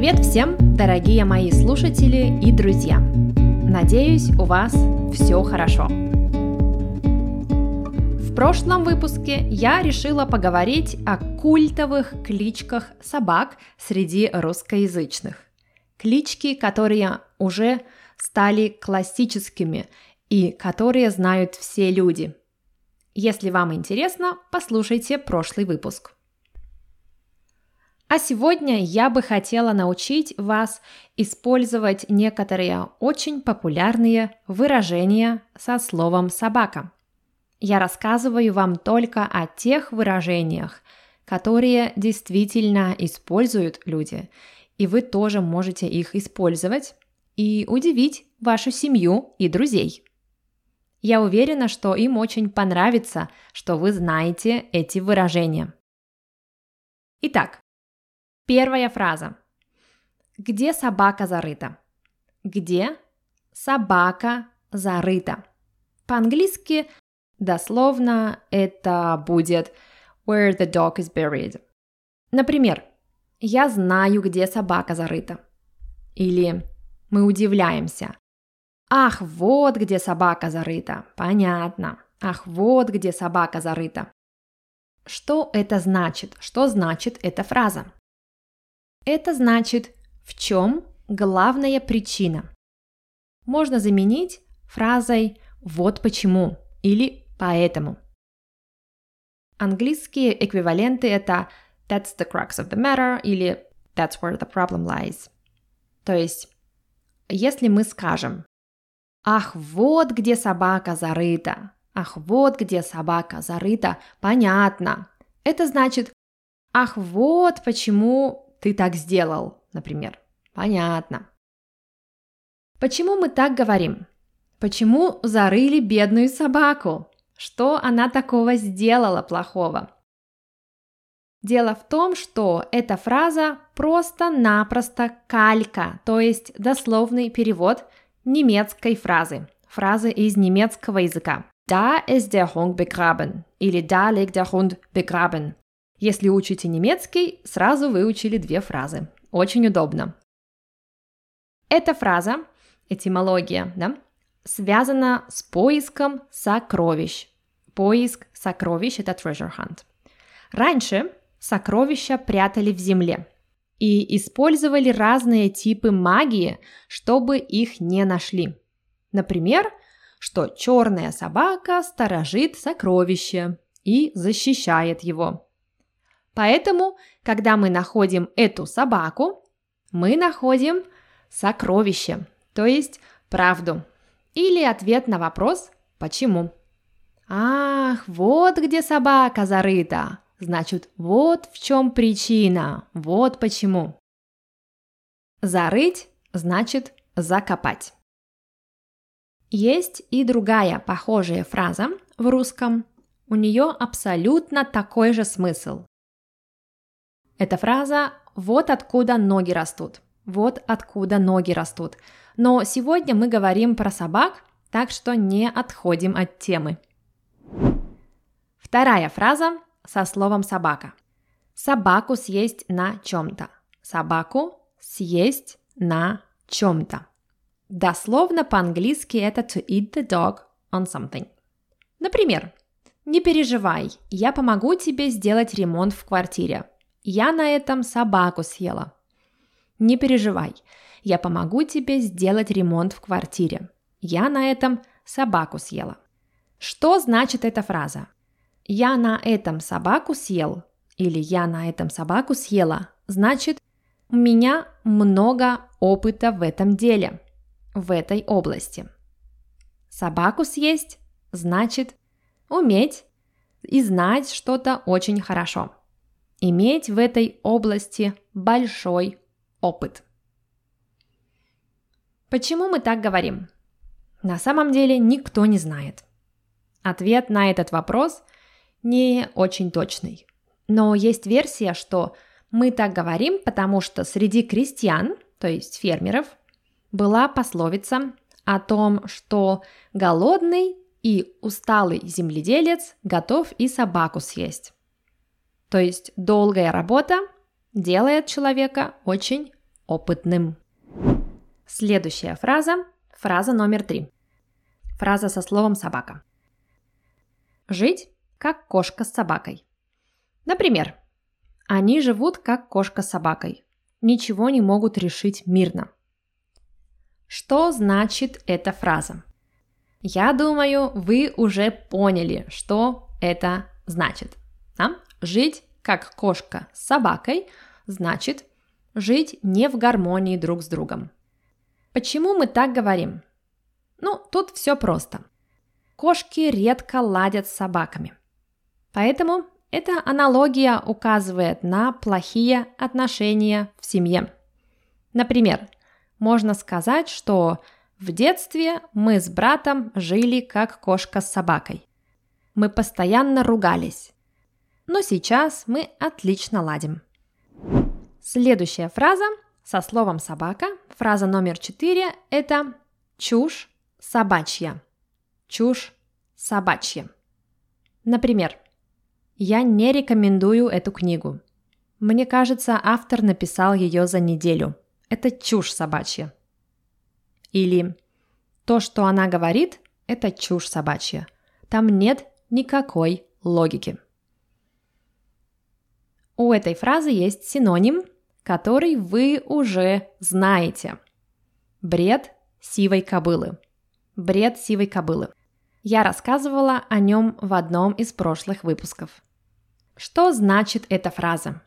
Привет всем, дорогие мои слушатели и друзья! Надеюсь, у вас все хорошо. В прошлом выпуске я решила поговорить о культовых кличках собак среди русскоязычных. Клички, которые уже стали классическими и которые знают все люди. Если вам интересно, послушайте прошлый выпуск. А сегодня я бы хотела научить вас использовать некоторые очень популярные выражения со словом «собака». Я рассказываю вам только о тех выражениях, которые действительно используют люди, и вы тоже можете их использовать и удивить вашу семью и друзей. Я уверена, что им очень понравится, что вы знаете эти выражения. Итак, Первая фраза. Где собака зарыта? Где собака зарыта? По-английски дословно это будет where the dog is buried. Например, я знаю, где собака зарыта. Или мы удивляемся. Ах, вот где собака зарыта. Понятно. Ах, вот где собака зарыта. Что это значит? Что значит эта фраза? Это значит «в чем главная причина». Можно заменить фразой «вот почему» или «поэтому». Английские эквиваленты это «that's the crux of the matter» или «that's where the problem lies». То есть, если мы скажем «Ах, вот где собака зарыта», «Ах, вот где собака зарыта», понятно. Это значит «Ах, вот почему ты так сделал, например. Понятно. Почему мы так говорим? Почему зарыли бедную собаку? Что она такого сделала плохого? Дело в том, что эта фраза просто-напросто калька, то есть дословный перевод немецкой фразы, фразы из немецкого языка. Da ist der Hund begraben или Da liegt der Hund begraben. Если учите немецкий, сразу выучили две фразы. Очень удобно. Эта фраза, этимология, да, связана с поиском сокровищ. Поиск сокровищ – это treasure hunt. Раньше сокровища прятали в земле и использовали разные типы магии, чтобы их не нашли. Например, что черная собака сторожит сокровище и защищает его. Поэтому, когда мы находим эту собаку, мы находим сокровище, то есть правду. Или ответ на вопрос «почему?». Ах, вот где собака зарыта. Значит, вот в чем причина, вот почему. Зарыть значит закопать. Есть и другая похожая фраза в русском. У нее абсолютно такой же смысл. Эта фраза «вот откуда ноги растут». Вот откуда ноги растут. Но сегодня мы говорим про собак, так что не отходим от темы. Вторая фраза со словом собака. Собаку съесть на чем-то. Собаку съесть на чем-то. Дословно по-английски это to eat the dog on something. Например, не переживай, я помогу тебе сделать ремонт в квартире. Я на этом собаку съела. Не переживай, я помогу тебе сделать ремонт в квартире. Я на этом собаку съела. Что значит эта фраза? Я на этом собаку съел или я на этом собаку съела значит у меня много опыта в этом деле, в этой области. Собаку съесть значит уметь и знать что-то очень хорошо иметь в этой области большой опыт. Почему мы так говорим? На самом деле никто не знает. Ответ на этот вопрос не очень точный. Но есть версия, что мы так говорим, потому что среди крестьян, то есть фермеров, была пословица о том, что голодный и усталый земледелец готов и собаку съесть. То есть долгая работа делает человека очень опытным. Следующая фраза – фраза номер три. Фраза со словом «собака». Жить как кошка с собакой. Например, они живут как кошка с собакой. Ничего не могут решить мирно. Что значит эта фраза? Я думаю, вы уже поняли, что это значит. Да? Жить как кошка с собакой значит жить не в гармонии друг с другом. Почему мы так говорим? Ну, тут все просто. Кошки редко ладят с собаками. Поэтому эта аналогия указывает на плохие отношения в семье. Например, можно сказать, что в детстве мы с братом жили как кошка с собакой. Мы постоянно ругались. Но сейчас мы отлично ладим. Следующая фраза со словом «собака», фраза номер четыре – это «чушь собачья». Чушь собачья. Например, я не рекомендую эту книгу. Мне кажется, автор написал ее за неделю. Это чушь собачья. Или то, что она говорит, это чушь собачья. Там нет никакой логики. У этой фразы есть синоним, который вы уже знаете. Бред сивой кобылы. Бред сивой кобылы. Я рассказывала о нем в одном из прошлых выпусков. Что значит эта фраза?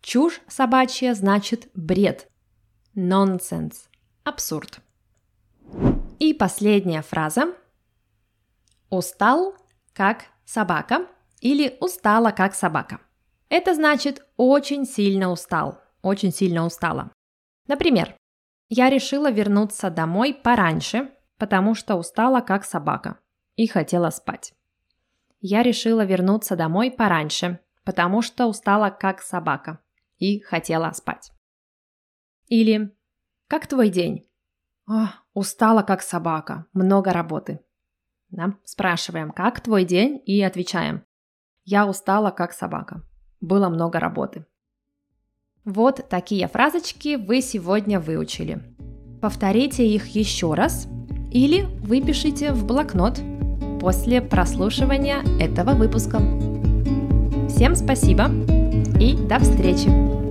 Чушь собачья значит бред. Нонсенс. Абсурд. И последняя фраза. Устал, как собака или устала, как собака. Это значит очень сильно устал, очень сильно устала. Например, я решила вернуться домой пораньше, потому что устала, как собака, и хотела спать я решила вернуться домой пораньше, потому что устала как собака и хотела спать. Или «Как твой день?» О, «Устала как собака, много работы». Да? Спрашиваем «Как твой день?» и отвечаем «Я устала как собака, было много работы». Вот такие фразочки вы сегодня выучили. Повторите их еще раз или выпишите в блокнот – после прослушивания этого выпуска. Всем спасибо и до встречи!